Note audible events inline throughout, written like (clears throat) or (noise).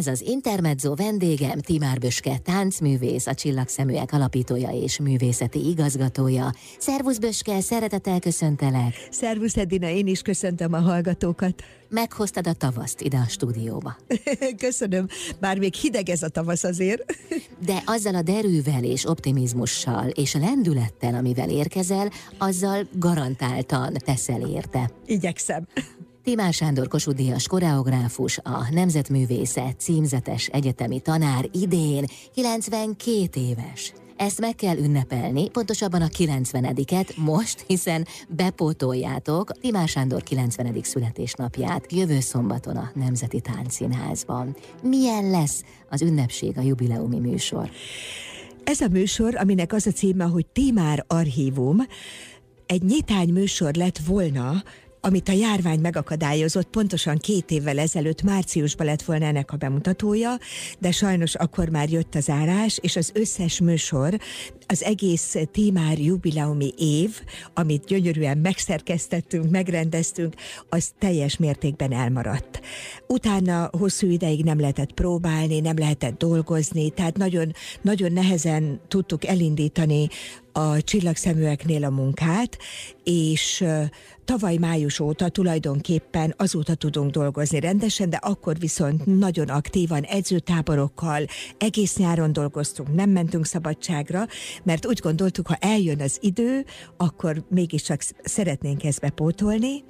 Ez az Intermezzo vendégem Timár Böske, táncművész, a Csillagszeműek alapítója és művészeti igazgatója. Szervusz Böske, szeretettel köszöntelek. Szervusz Edina, én is köszöntöm a hallgatókat. Meghoztad a tavaszt ide a stúdióba. (laughs) Köszönöm, bár még hideg ez a tavasz azért. (laughs) De azzal a derűvel és optimizmussal és a lendülettel, amivel érkezel, azzal garantáltan teszel érte. Igyekszem. Timár Sándor Kossuth Díjas koreográfus, a Nemzetművészet címzetes egyetemi tanár idén 92 éves. Ezt meg kell ünnepelni, pontosabban a 90-et most, hiszen bepótoljátok Timár Sándor 90. születésnapját jövő szombaton a Nemzeti Táncszínházban. Milyen lesz az ünnepség, a jubileumi műsor? Ez a műsor, aminek az a címe, hogy Timár Archívum, egy nyitány műsor lett volna, amit a járvány megakadályozott, pontosan két évvel ezelőtt márciusban lett volna ennek a bemutatója, de sajnos akkor már jött az árás, és az összes műsor, az egész témár jubileumi év, amit gyönyörűen megszerkesztettünk, megrendeztünk, az teljes mértékben elmaradt. Utána hosszú ideig nem lehetett próbálni, nem lehetett dolgozni, tehát nagyon, nagyon nehezen tudtuk elindítani a csillagszeműeknél a munkát, és tavaly május óta tulajdonképpen azóta tudunk dolgozni rendesen, de akkor viszont nagyon aktívan edzőtáborokkal, egész nyáron dolgoztunk, nem mentünk szabadságra, mert úgy gondoltuk, ha eljön az idő, akkor mégiscsak szeretnénk ezt bepótolni,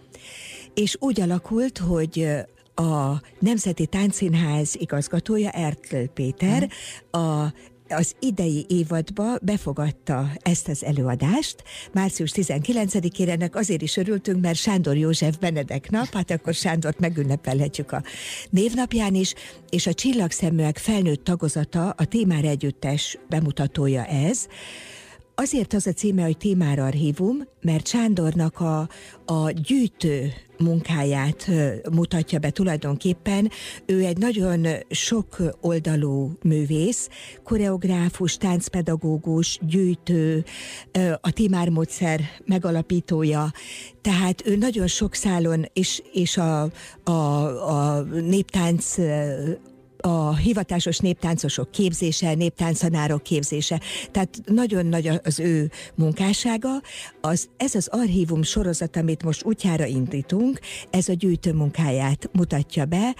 és úgy alakult, hogy a Nemzeti Táncszínház igazgatója, Ertl Péter, a az idei évadba befogadta ezt az előadást. Március 19-ére ennek azért is örültünk, mert Sándor József Benedek nap, hát akkor Sándort megünnepelhetjük a névnapján is, és a Csillagszeműek felnőtt tagozata, a Témár Együttes bemutatója ez, Azért az a címe, hogy Témár Archívum, mert Sándornak a, a gyűjtő munkáját mutatja be tulajdonképpen. Ő egy nagyon sok oldalú művész, koreográfus, táncpedagógus, gyűjtő, a Timár módszer megalapítója, tehát ő nagyon sok szálon, és, és a, a, a néptánc a hivatásos néptáncosok képzése, néptáncanárok képzése, tehát nagyon nagy az ő munkássága. Az, ez az archívum sorozat, amit most útjára indítunk, ez a gyűjtő munkáját mutatja be,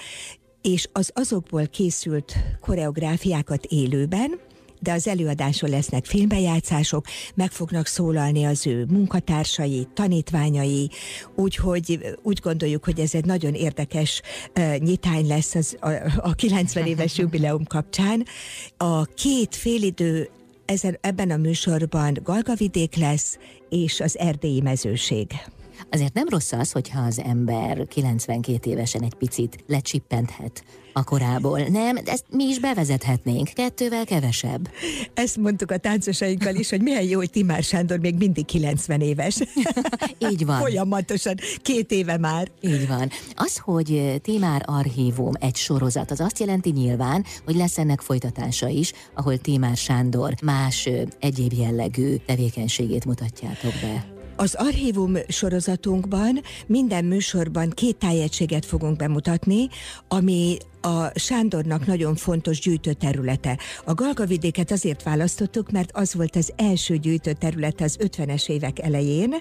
és az azokból készült koreográfiákat élőben, de az előadáson lesznek filmbejátszások, meg fognak szólalni az ő munkatársai, tanítványai, úgyhogy úgy gondoljuk, hogy ez egy nagyon érdekes uh, nyitány lesz az, a, a 90 éves (laughs) jubileum kapcsán. A két félidő ezen, ebben a műsorban Galgavidék lesz, és az erdélyi mezőség. Azért nem rossz az, hogyha az ember 92 évesen egy picit lecsippenthet a korából. Nem, ezt mi is bevezethetnénk, kettővel kevesebb. Ezt mondtuk a táncosainkkal is, hogy milyen jó, hogy Timár Sándor még mindig 90 éves. (laughs) Így van. Folyamatosan, két éve már. Így van. Az, hogy Timár Archívum egy sorozat, az azt jelenti nyilván, hogy lesz ennek folytatása is, ahol Timár Sándor más egyéb jellegű tevékenységét mutatjátok be. Az archívum sorozatunkban minden műsorban két tájegységet fogunk bemutatni, ami a Sándornak nagyon fontos gyűjtőterülete. A Galgavidéket azért választottuk, mert az volt az első gyűjtőterület az 50-es évek elején,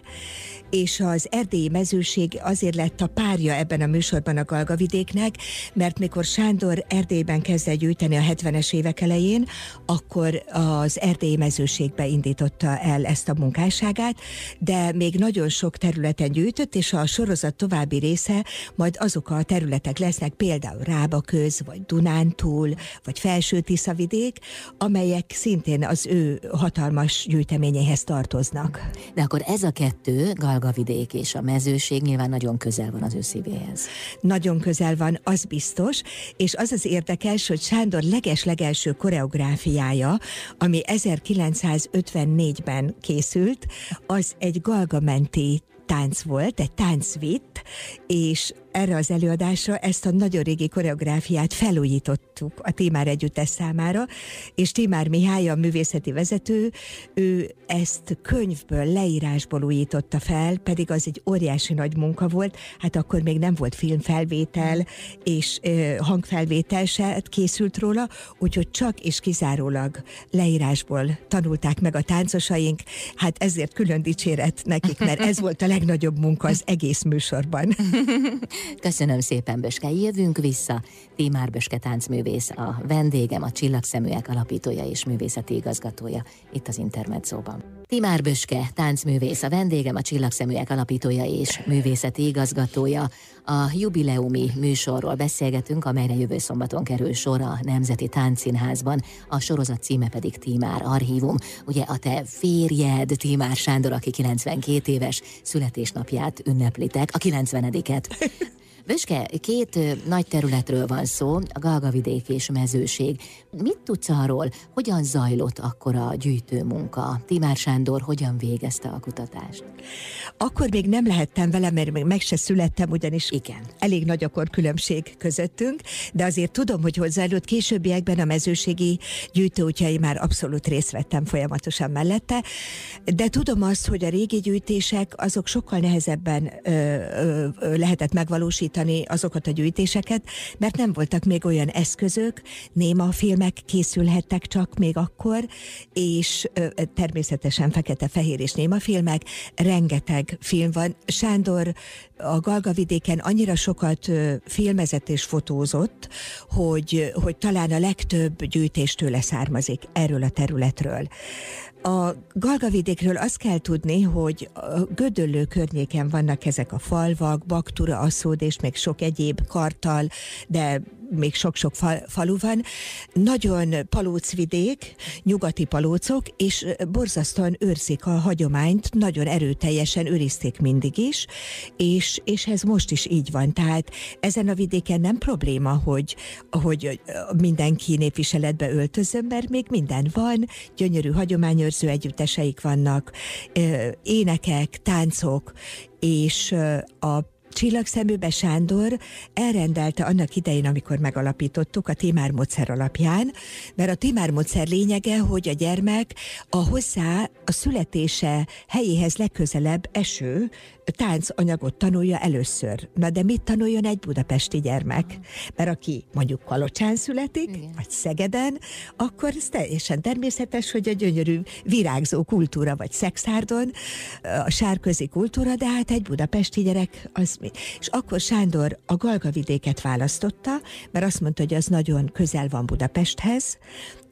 és az erdélyi mezőség azért lett a párja ebben a műsorban a Galgavidéknek, mert mikor Sándor Erdélyben kezdte gyűjteni a 70-es évek elején, akkor az erdélyi mezőségbe indította el ezt a munkásságát, de még nagyon sok területen gyűjtött, és a sorozat további része majd azok a területek lesznek, például Rába köz, vagy Dunántúl, vagy Felső Tiszavidék, amelyek szintén az ő hatalmas gyűjteményéhez tartoznak. De akkor ez a kettő, Galgavidék és a mezőség nyilván nagyon közel van az ő szívéhez. Nagyon közel van, az biztos, és az az érdekes, hogy Sándor leges-legelső koreográfiája, ami 1954-ben készült, az egy galgamenti tánc volt, egy táncvitt, és erre az előadásra ezt a nagyon régi koreográfiát felújítottuk a Timár Együttes számára, és Timár Mihály, a művészeti vezető, ő ezt könyvből, leírásból újította fel, pedig az egy óriási nagy munka volt, hát akkor még nem volt filmfelvétel, és ö, hangfelvétel se készült róla, úgyhogy csak és kizárólag leírásból tanulták meg a táncosaink, hát ezért külön dicséret nekik, mert ez volt a legnagyobb munka az egész műsorban. (laughs) Köszönöm szépen, Böske. Jövünk vissza. Tímár Böske táncművész, a vendégem, a Csillagszeműek alapítója és művészeti igazgatója itt az Intermedzóban. Timár Böske, táncművész, a vendégem, a Csillagszeműek alapítója és művészeti igazgatója. A jubileumi műsorról beszélgetünk, amelyre jövő szombaton kerül sor a Nemzeti Táncszínházban, a sorozat címe pedig Tímár Archívum. Ugye a te férjed, Tímár Sándor, aki 92 éves születésnapját ünneplitek, a 90-et. Böske, két nagy területről van szó, a Galgavidék és mezőség. Mit tudsz arról, hogyan zajlott akkor a gyűjtőmunka? Timár Sándor hogyan végezte a kutatást? Akkor még nem lehettem vele, mert még meg se születtem, ugyanis Igen. elég nagy akkor különbség közöttünk, de azért tudom, hogy hozzájött későbbiekben a mezőségi gyűjtőútjai már abszolút részt vettem folyamatosan mellette, de tudom azt, hogy a régi gyűjtések azok sokkal nehezebben ö, ö, lehetett megvalósítani, gyártani azokat a gyűjtéseket, mert nem voltak még olyan eszközök, néma filmek készülhettek csak még akkor, és ö, természetesen fekete-fehér és néma filmek, rengeteg film van. Sándor a Galgavidéken annyira sokat ö, filmezett és fotózott, hogy, hogy talán a legtöbb gyűjtéstől származik erről a területről. A Galgavidékről azt kell tudni, hogy Gödöllő környéken vannak ezek a falvak, Baktura, Aszód és még sok egyéb kartal, de még sok-sok fal, falu van, nagyon palócvidék, nyugati palócok, és borzasztóan őrzik a hagyományt, nagyon erőteljesen őrizték mindig is, és, és ez most is így van. Tehát ezen a vidéken nem probléma, hogy, hogy mindenki népviseletbe öltözön, mert még minden van, gyönyörű hagyományőrző együtteseik vannak, énekek, táncok, és a Csillagszeműbe Sándor elrendelte annak idején, amikor megalapítottuk a Timár módszer alapján, mert a Timár módszer lényege, hogy a gyermek a hozzá a születése helyéhez legközelebb eső táncanyagot tanulja először. Na de mit tanuljon egy budapesti gyermek? Mert aki mondjuk Kalocsán születik, Igen. vagy Szegeden, akkor ez teljesen természetes, hogy a gyönyörű virágzó kultúra, vagy szexárdon, a sárközi kultúra, de hát egy budapesti gyerek az mi? És akkor Sándor a Galgavidéket választotta, mert azt mondta, hogy az nagyon közel van Budapesthez,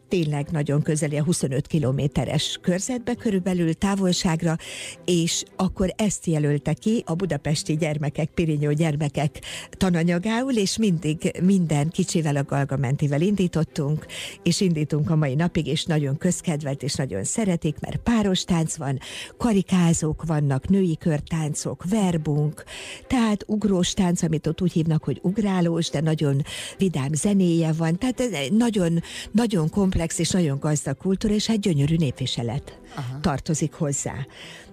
tényleg nagyon közeli, a 25 kilométeres körzetbe körülbelül távolságra, és akkor ezt jelölte ki a budapesti gyermekek, pirinyó gyermekek tananyagául, és mindig minden kicsivel a Galgamentivel indítottunk, és indítunk a mai napig, és nagyon közkedvelt, és nagyon szeretik, mert páros tánc van, karikázók vannak, női körtáncok, verbunk, tehát ugrós tánc, amit ott úgy hívnak, hogy ugrálós, de nagyon vidám zenéje van, tehát ez nagyon, nagyon komplex komplex és nagyon gazdag kultúra, és hát gyönyörű népviselet Aha. tartozik hozzá.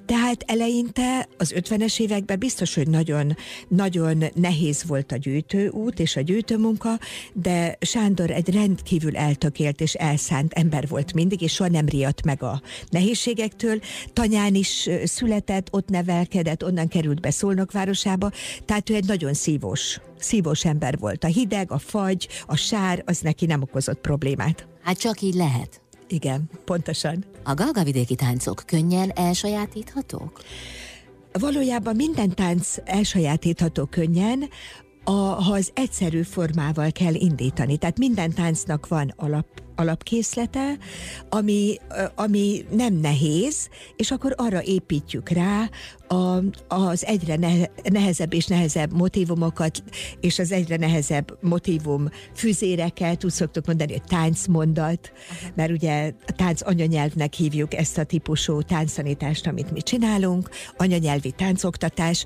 Tehát eleinte az 50-es években biztos, hogy nagyon, nagyon nehéz volt a gyűjtőút és a gyűjtőmunka, de Sándor egy rendkívül eltökélt és elszánt ember volt mindig, és soha nem riadt meg a nehézségektől. Tanyán is született, ott nevelkedett, onnan került be Szolnok városába, tehát ő egy nagyon szívós, szívós ember volt. A hideg, a fagy, a sár, az neki nem okozott problémát. Hát csak így lehet. Igen, pontosan. A galgavidéki táncok könnyen elsajátíthatók? Valójában minden tánc elsajátítható könnyen, a, ha az egyszerű formával kell indítani. Tehát minden táncnak van alap alapkészlete, ami, ami nem nehéz, és akkor arra építjük rá a, az egyre nehezebb és nehezebb motivumokat, és az egyre nehezebb motivum füzéreket, úgy szoktuk mondani, hogy táncmondat, mert ugye a tánc anyanyelvnek hívjuk ezt a típusú tánctanítást, amit mi csinálunk, anyanyelvi táncoktatás,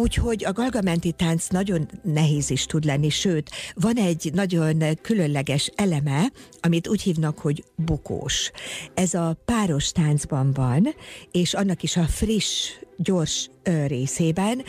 Úgyhogy a galgamenti tánc nagyon nehéz is tud lenni, sőt, van egy nagyon különleges eleme, amit úgy hívnak, hogy bukós. Ez a páros táncban van, és annak is a friss, gyors részében,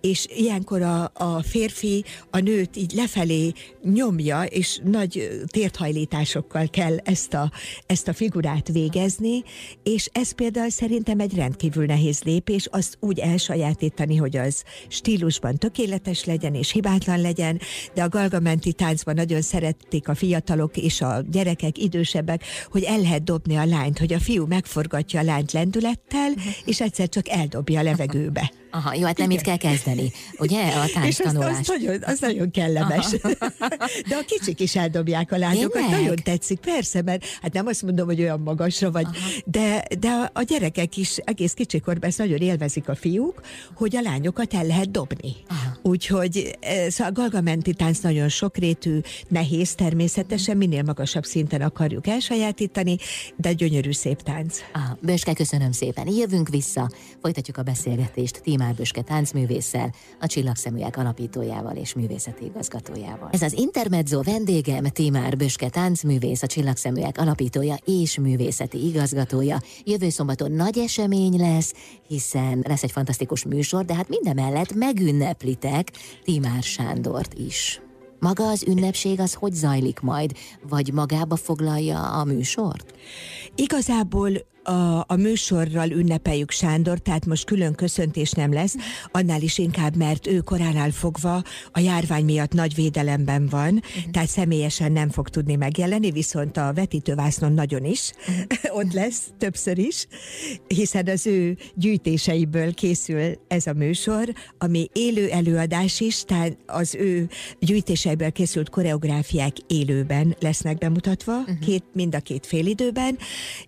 és ilyenkor a, a férfi a nőt így lefelé nyomja, és nagy térthajlításokkal kell ezt a, ezt a figurát végezni, és ez például szerintem egy rendkívül nehéz lépés, azt úgy elsajátítani, hogy az stílusban tökéletes legyen és hibátlan legyen, de a galgamenti táncban nagyon szerették a fiatalok és a gyerekek, idősebbek, hogy el lehet dobni a lányt, hogy a fiú megforgatja a lányt lendülettel, és egyszer csak eldobja a levegőbe. Aha, jó, hát nem itt kell kezdeni, ugye, a tánc És az, az, nagyon, az nagyon kellemes. De a kicsik is eldobják a lányokat, Tényleg? nagyon tetszik, persze, mert hát nem azt mondom, hogy olyan magasra vagy, de, de a gyerekek is egész kicsikorban ezt nagyon élvezik a fiúk, hogy a lányokat el lehet dobni. Aha. Úgyhogy e, szóval a galgamenti tánc nagyon sokrétű, nehéz természetesen, minél magasabb szinten akarjuk elsajátítani, de gyönyörű szép tánc. Aha, Böske, köszönöm szépen. Jövünk vissza, folytatjuk a beszélgetést. Timár Böske táncművésszel, a Csillagszeműek alapítójával és művészeti igazgatójával. Ez az Intermezzo vendégem Timár Böske táncművész, a Csillagszeműek alapítója és művészeti igazgatója. Jövő szombaton nagy esemény lesz, hiszen lesz egy fantasztikus műsor, de hát mindemellett megünneplitek Timár Sándort is. Maga az ünnepség az hogy zajlik majd, vagy magába foglalja a műsort? Igazából a, a műsorral ünnepeljük Sándor, tehát most külön köszöntés nem lesz, annál is inkább, mert ő koránál fogva a járvány miatt nagy védelemben van, uh-huh. tehát személyesen nem fog tudni megjelenni, viszont a vetítővásznon nagyon is, uh-huh. (laughs) ott lesz többször is, hiszen az ő gyűjtéseiből készül ez a műsor, ami élő előadás is, tehát az ő gyűjtéseiből készült koreográfiák élőben lesznek bemutatva, uh-huh. két, mind a két félidőben,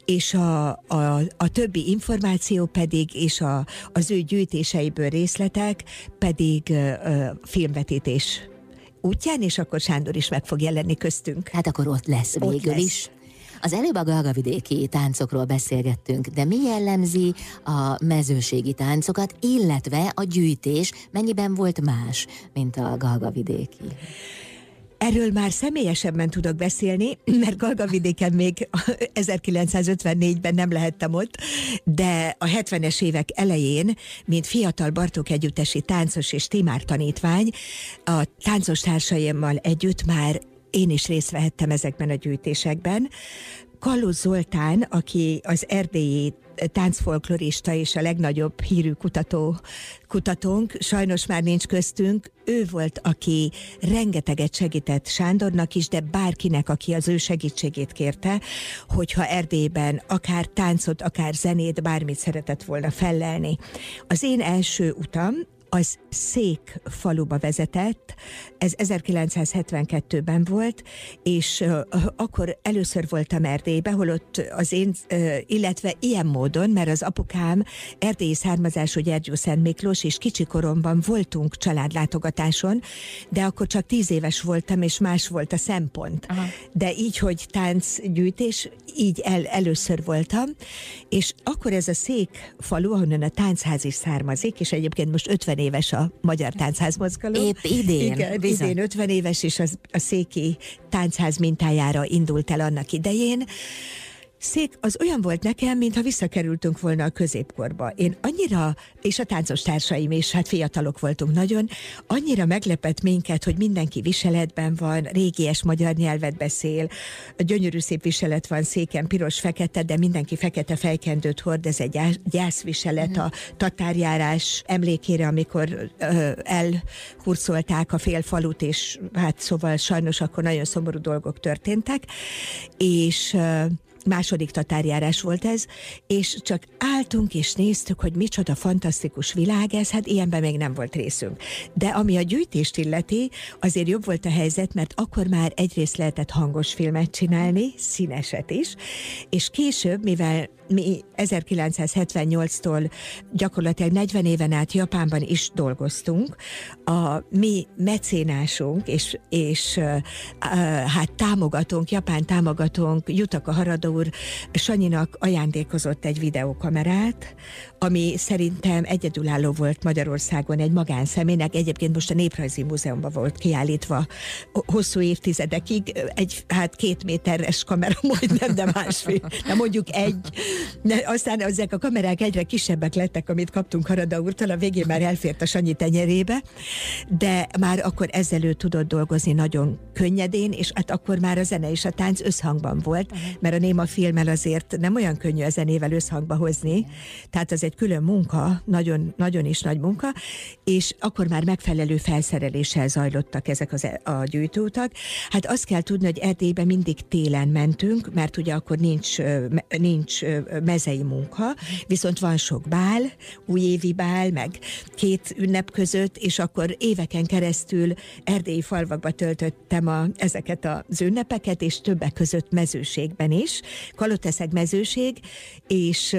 és a, a, a többi információ pedig, és a, az ő gyűjtéseiből részletek pedig ö, filmvetítés útján, és akkor Sándor is meg fog jelenni köztünk. Hát akkor ott lesz végül ott lesz. is. Az előbb a galgavidéki táncokról beszélgettünk, de mi jellemzi a mezőségi táncokat, illetve a gyűjtés mennyiben volt más, mint a galgavidéki? Erről már személyesebben tudok beszélni, (clears throat) mert Galgavidéken még (laughs) 1954-ben nem lehettem ott, de a 70-es évek elején, mint fiatal Bartók együttesi táncos és timár tanítvány, a táncos társaimmal együtt már én is részt vehettem ezekben a gyűjtésekben. Kalló Zoltán, aki az erdélyi táncfolklorista és a legnagyobb hírű kutató, kutatónk, sajnos már nincs köztünk, ő volt, aki rengeteget segített Sándornak is, de bárkinek, aki az ő segítségét kérte, hogyha Erdélyben akár táncot, akár zenét, bármit szeretett volna fellelni. Az én első utam az Szék faluba vezetett, ez 1972-ben volt, és akkor először voltam Erdélybe, holott az én, illetve ilyen módon, mert az apukám erdélyi származású Gyergyó Szent Miklós, és kicsi koromban voltunk családlátogatáson, de akkor csak tíz éves voltam, és más volt a szempont. Aha. De így, hogy táncgyűjtés, így el, először voltam, és akkor ez a Szék falu, ahonnan a táncház is származik, és egyébként most 50 éves a Magyar Táncház Mozgalom. Épp idén. Igen, idén 50 éves, és az, a széki táncház mintájára indult el annak idején szék az olyan volt nekem, mintha visszakerültünk volna a középkorba. Én annyira, és a táncos társaim is, hát fiatalok voltunk nagyon, annyira meglepett minket, hogy mindenki viseletben van, régies magyar nyelvet beszél, gyönyörű szép viselet van széken, piros-fekete, de mindenki fekete fejkendőt hord, ez egy gyászviselet a tatárjárás emlékére, amikor elhurcolták a fél falut, és hát szóval sajnos akkor nagyon szomorú dolgok történtek, és ö, második tatárjárás volt ez, és csak álltunk és néztük, hogy micsoda fantasztikus világ ez, hát ilyenben még nem volt részünk. De ami a gyűjtést illeti, azért jobb volt a helyzet, mert akkor már egyrészt lehetett hangos filmet csinálni, színeset is, és később, mivel mi 1978-tól gyakorlatilag 40 éven át Japánban is dolgoztunk. A mi mecénásunk és, és hát támogatónk, japán támogatónk Jutaka Harada úr Sanyinak ajándékozott egy videókamerát, kamerát, ami szerintem egyedülálló volt Magyarországon egy magánszemélynek. Egyébként most a Néprajzi Múzeumban volt kiállítva hosszú évtizedekig, egy hát két méteres kamera, (laughs) majdnem, de másfél, de mondjuk egy. De aztán ezek a kamerák egyre kisebbek lettek, amit kaptunk Harada úrtól, a végén már elfért a Sanyi tenyerébe, de már akkor ezzel ő tudott dolgozni nagyon könnyedén, és hát akkor már a zene és a tánc összhangban volt, mert a néma filmmel azért nem olyan könnyű a zenével összhangba hozni, tehát az egy külön munka, nagyon, nagyon is nagy munka, és akkor már megfelelő felszereléssel zajlottak ezek az, e, a gyűjtőutak. Hát azt kell tudni, hogy Erdélyben mindig télen mentünk, mert ugye akkor nincs, nincs mezei munka, viszont van sok bál, újévi bál, meg két ünnep között, és akkor éveken keresztül erdélyi falvakba töltöttem a, ezeket az ünnepeket, és többek között mezőségben is. Kaloteszeg mezőség, és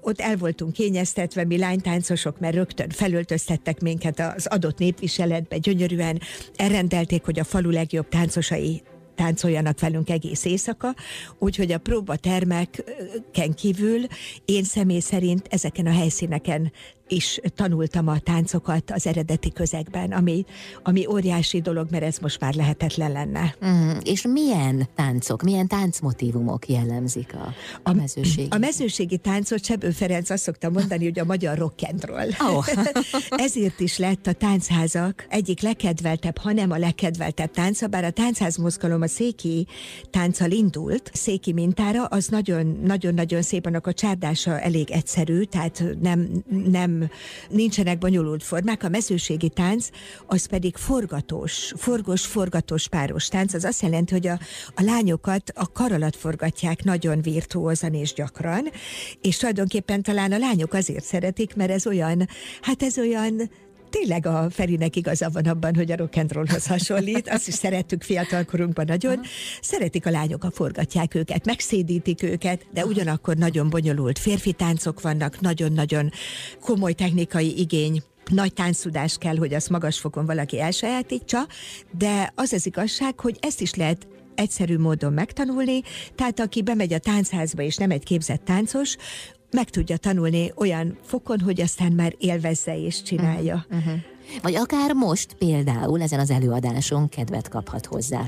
ott el voltunk kényeztetve, mi lánytáncosok, mert rögtön felöltöztettek minket az adott népviseletbe, gyönyörűen elrendelték, hogy a falu legjobb táncosai táncoljanak velünk egész éjszaka, úgyhogy a próbatermeken kívül én személy szerint ezeken a helyszíneken is tanultam a táncokat az eredeti közegben, ami, ami óriási dolog, mert ez most már lehetetlen lenne. Mm, és milyen táncok, milyen táncmotívumok jellemzik a, a mezőségi? A mezőségi táncot Sebő Ferenc azt szokta mondani, hogy a magyar rock and roll. Oh. (laughs) Ezért is lett a táncházak egyik legkedveltebb, ha nem a legkedveltebb tánca, bár a táncház mozgalom a széki tánccal indult, széki mintára, az nagyon-nagyon szép, annak a csárdása elég egyszerű, tehát nem, nem nincsenek bonyolult formák, a mezőségi tánc az pedig forgatós, forgos, forgatós páros tánc, az azt jelenti, hogy a, a lányokat a kar alatt forgatják nagyon virtuózan és gyakran, és tulajdonképpen talán a lányok azért szeretik, mert ez olyan, hát ez olyan tényleg a Ferinek igaza van abban, hogy a rock and rollhoz hasonlít. Azt is szerettük fiatalkorunkban nagyon. Uh-huh. Szeretik a lányok, a forgatják őket, megszédítik őket, de ugyanakkor nagyon bonyolult férfi táncok vannak, nagyon-nagyon komoly technikai igény nagy táncudás kell, hogy azt magas fokon valaki elsajátítsa, de az az igazság, hogy ezt is lehet egyszerű módon megtanulni, tehát aki bemegy a táncházba és nem egy képzett táncos, meg tudja tanulni olyan fokon, hogy aztán már élvezze és csinálja. Uh-huh. Vagy akár most például ezen az előadáson kedvet kaphat hozzá.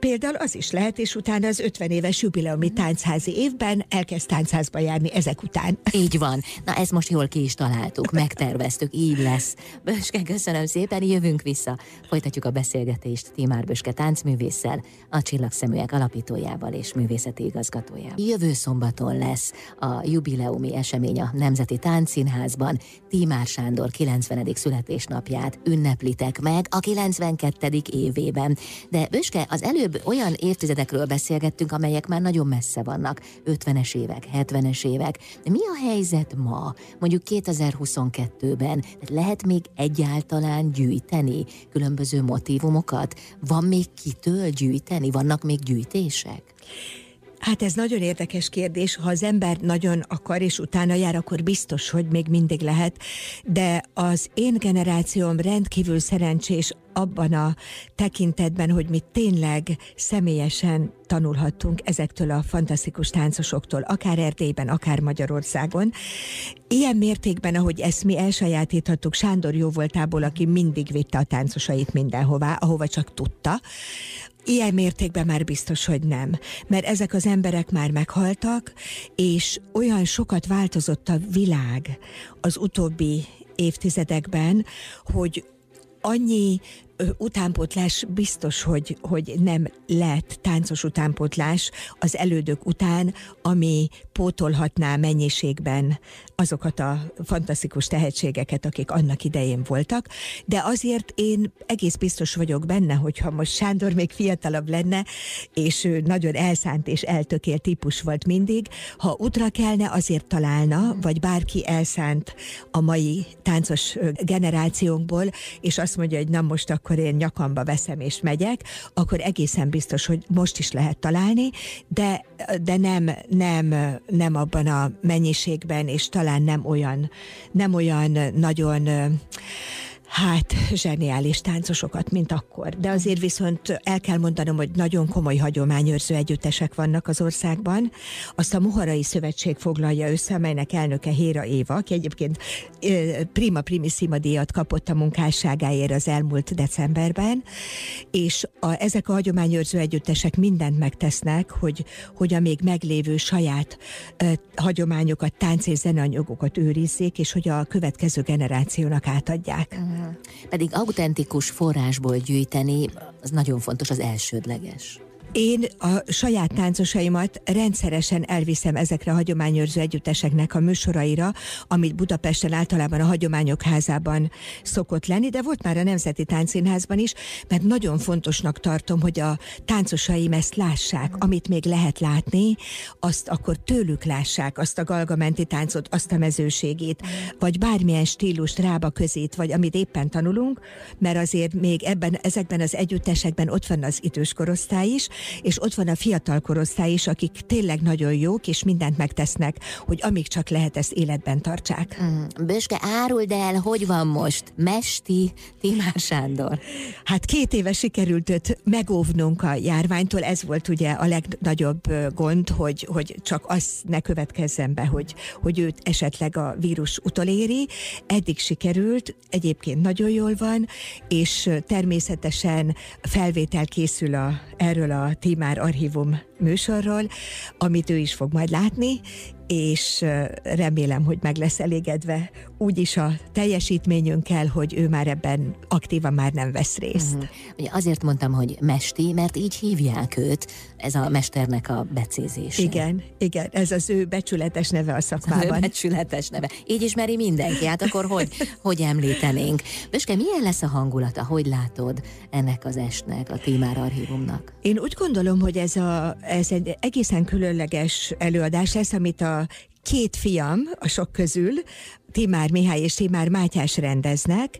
Például az is lehet, és utána az 50 éves jubileumi táncházi évben elkezd táncházba járni ezek után. Így van. Na ezt most jól ki is találtuk, megterveztük, így lesz. Böske, köszönöm szépen, jövünk vissza. Folytatjuk a beszélgetést Timár Böske táncművésszel, a Csillagszeműek alapítójával és művészeti igazgatójával. Jövő szombaton lesz a jubileumi esemény a Nemzeti Táncszínházban. Timár Sándor 90. születésnapját ünneplitek meg a 92. évében. De Böske, az előbb előbb olyan évtizedekről beszélgettünk, amelyek már nagyon messze vannak, 50-es évek, 70-es évek. De mi a helyzet ma, mondjuk 2022-ben? Lehet még egyáltalán gyűjteni különböző motivumokat? Van még kitől gyűjteni? Vannak még gyűjtések? Hát ez nagyon érdekes kérdés. Ha az ember nagyon akar, és utána jár, akkor biztos, hogy még mindig lehet. De az én generációm rendkívül szerencsés abban a tekintetben, hogy mi tényleg személyesen tanulhattunk ezektől a fantasztikus táncosoktól, akár Erdélyben, akár Magyarországon. Ilyen mértékben, ahogy ezt mi elsajátíthattuk Sándor jó voltából, aki mindig vitte a táncosait mindenhová, ahova csak tudta, Ilyen mértékben már biztos, hogy nem. Mert ezek az emberek már meghaltak, és olyan sokat változott a világ az utóbbi évtizedekben, hogy ôi nhì utánpótlás biztos, hogy, hogy nem lett táncos utánpótlás az elődök után, ami pótolhatná mennyiségben azokat a fantasztikus tehetségeket, akik annak idején voltak, de azért én egész biztos vagyok benne, hogyha most Sándor még fiatalabb lenne, és ő nagyon elszánt és eltökélt típus volt mindig, ha útra kelne, azért találna, vagy bárki elszánt a mai táncos generációnkból, és azt mondja, hogy na most akkor én nyakamba veszem és megyek, akkor egészen biztos, hogy most is lehet találni, de, de nem, nem, nem abban a mennyiségben, és talán nem olyan, nem olyan nagyon Hát, zseniális táncosokat, mint akkor. De azért viszont el kell mondanom, hogy nagyon komoly hagyományőrző együttesek vannak az országban. Azt a Moharai Szövetség foglalja össze, amelynek elnöke Héra Éva, aki egyébként prima primissima díjat kapott a munkásságáért az elmúlt decemberben, és a, ezek a hagyományőrző együttesek mindent megtesznek, hogy, hogy a még meglévő saját uh, hagyományokat, tánc és zeneanyagokat őrizzék, és hogy a következő generációnak átadják. Pedig autentikus forrásból gyűjteni, az nagyon fontos, az elsődleges. Én a saját táncosaimat rendszeresen elviszem ezekre a hagyományőrző együtteseknek a műsoraira, amit Budapesten általában a Hagyományok Házában szokott lenni, de volt már a Nemzeti Táncszínházban is, mert nagyon fontosnak tartom, hogy a táncosaim ezt lássák, amit még lehet látni, azt akkor tőlük lássák, azt a galgamenti táncot, azt a mezőségét, vagy bármilyen stílust, rába közét, vagy amit éppen tanulunk, mert azért még ebben, ezekben az együttesekben ott van az idős korosztály is, és ott van a fiatal korosztály is, akik tényleg nagyon jók, és mindent megtesznek, hogy amíg csak lehet ezt életben tartsák. Mm. Böske, áruld el, hogy van most Mesti Timár Sándor? Hát két éve sikerült őt megóvnunk a járványtól, ez volt ugye a legnagyobb gond, hogy, hogy csak az ne következzen be, hogy, hogy őt esetleg a vírus utoléri. Eddig sikerült, egyébként nagyon jól van, és természetesen felvétel készül a, erről a Timár archívum műsorról, amit ő is fog majd látni, és remélem, hogy meg lesz elégedve úgyis a teljesítményünkkel, hogy ő már ebben aktívan már nem vesz részt. Uh-huh. Ugye azért mondtam, hogy Mesti, mert így hívják őt, ez a mesternek a becézése. Igen, igen, ez az ő becsületes neve a szakmában. Ő becsületes neve. Így ismeri mindenki, hát akkor hogy, (laughs) hogy említenénk? Böske, milyen lesz a hangulata, hogy látod ennek az estnek, a Tímár archívumnak? Én úgy gondolom, hogy ez, a, ez egy egészen különleges előadás lesz, amit a két fiam a sok közül, Timár Mihály és Timár Mátyás rendeznek,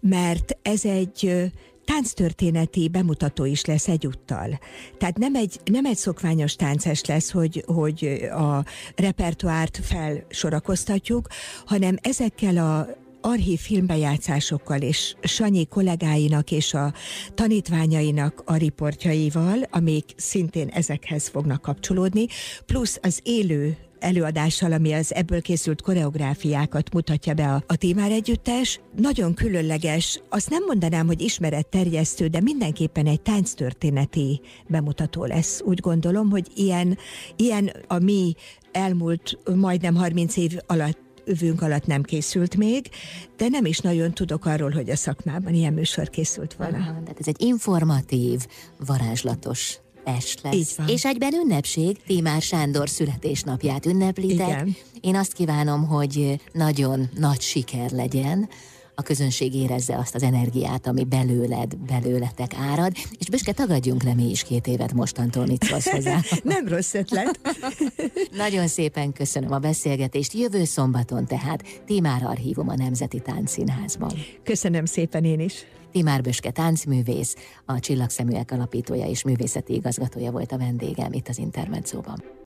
mert ez egy tánctörténeti bemutató is lesz egyúttal. Tehát nem egy, nem egy szokványos tánces lesz, hogy, hogy a repertoárt felsorakoztatjuk, hanem ezekkel a archív filmbejátszásokkal és Sanyi kollégáinak és a tanítványainak a riportjaival, amik szintén ezekhez fognak kapcsolódni, plusz az élő előadással, ami az ebből készült koreográfiákat mutatja be a, a Témár Együttes. Nagyon különleges, azt nem mondanám, hogy ismeretterjesztő, de mindenképpen egy tánctörténeti bemutató lesz. Úgy gondolom, hogy ilyen, ilyen a mi elmúlt majdnem 30 év alatt övünk alatt nem készült még, de nem is nagyon tudok arról, hogy a szakmában ilyen műsor készült volna. Aha, tehát ez egy informatív, varázslatos est lesz. És egyben ünnepség, Tímár Sándor születésnapját ünneplitek. Igen. Én azt kívánom, hogy nagyon nagy siker legyen, a közönség érezze azt az energiát, ami belőled, belőletek árad, és Büske, tagadjunk le mi is két évet mostantól, mit szólsz hozzá. (laughs) Nem rossz ötlet. (laughs) Nagyon szépen köszönöm a beszélgetést. Jövő szombaton tehát Timár Archívum a Nemzeti Táncszínházban. Köszönöm szépen én is. Timár Böske táncművész, a Csillagszeműek alapítója és művészeti igazgatója volt a vendégem itt az Intermedzóban.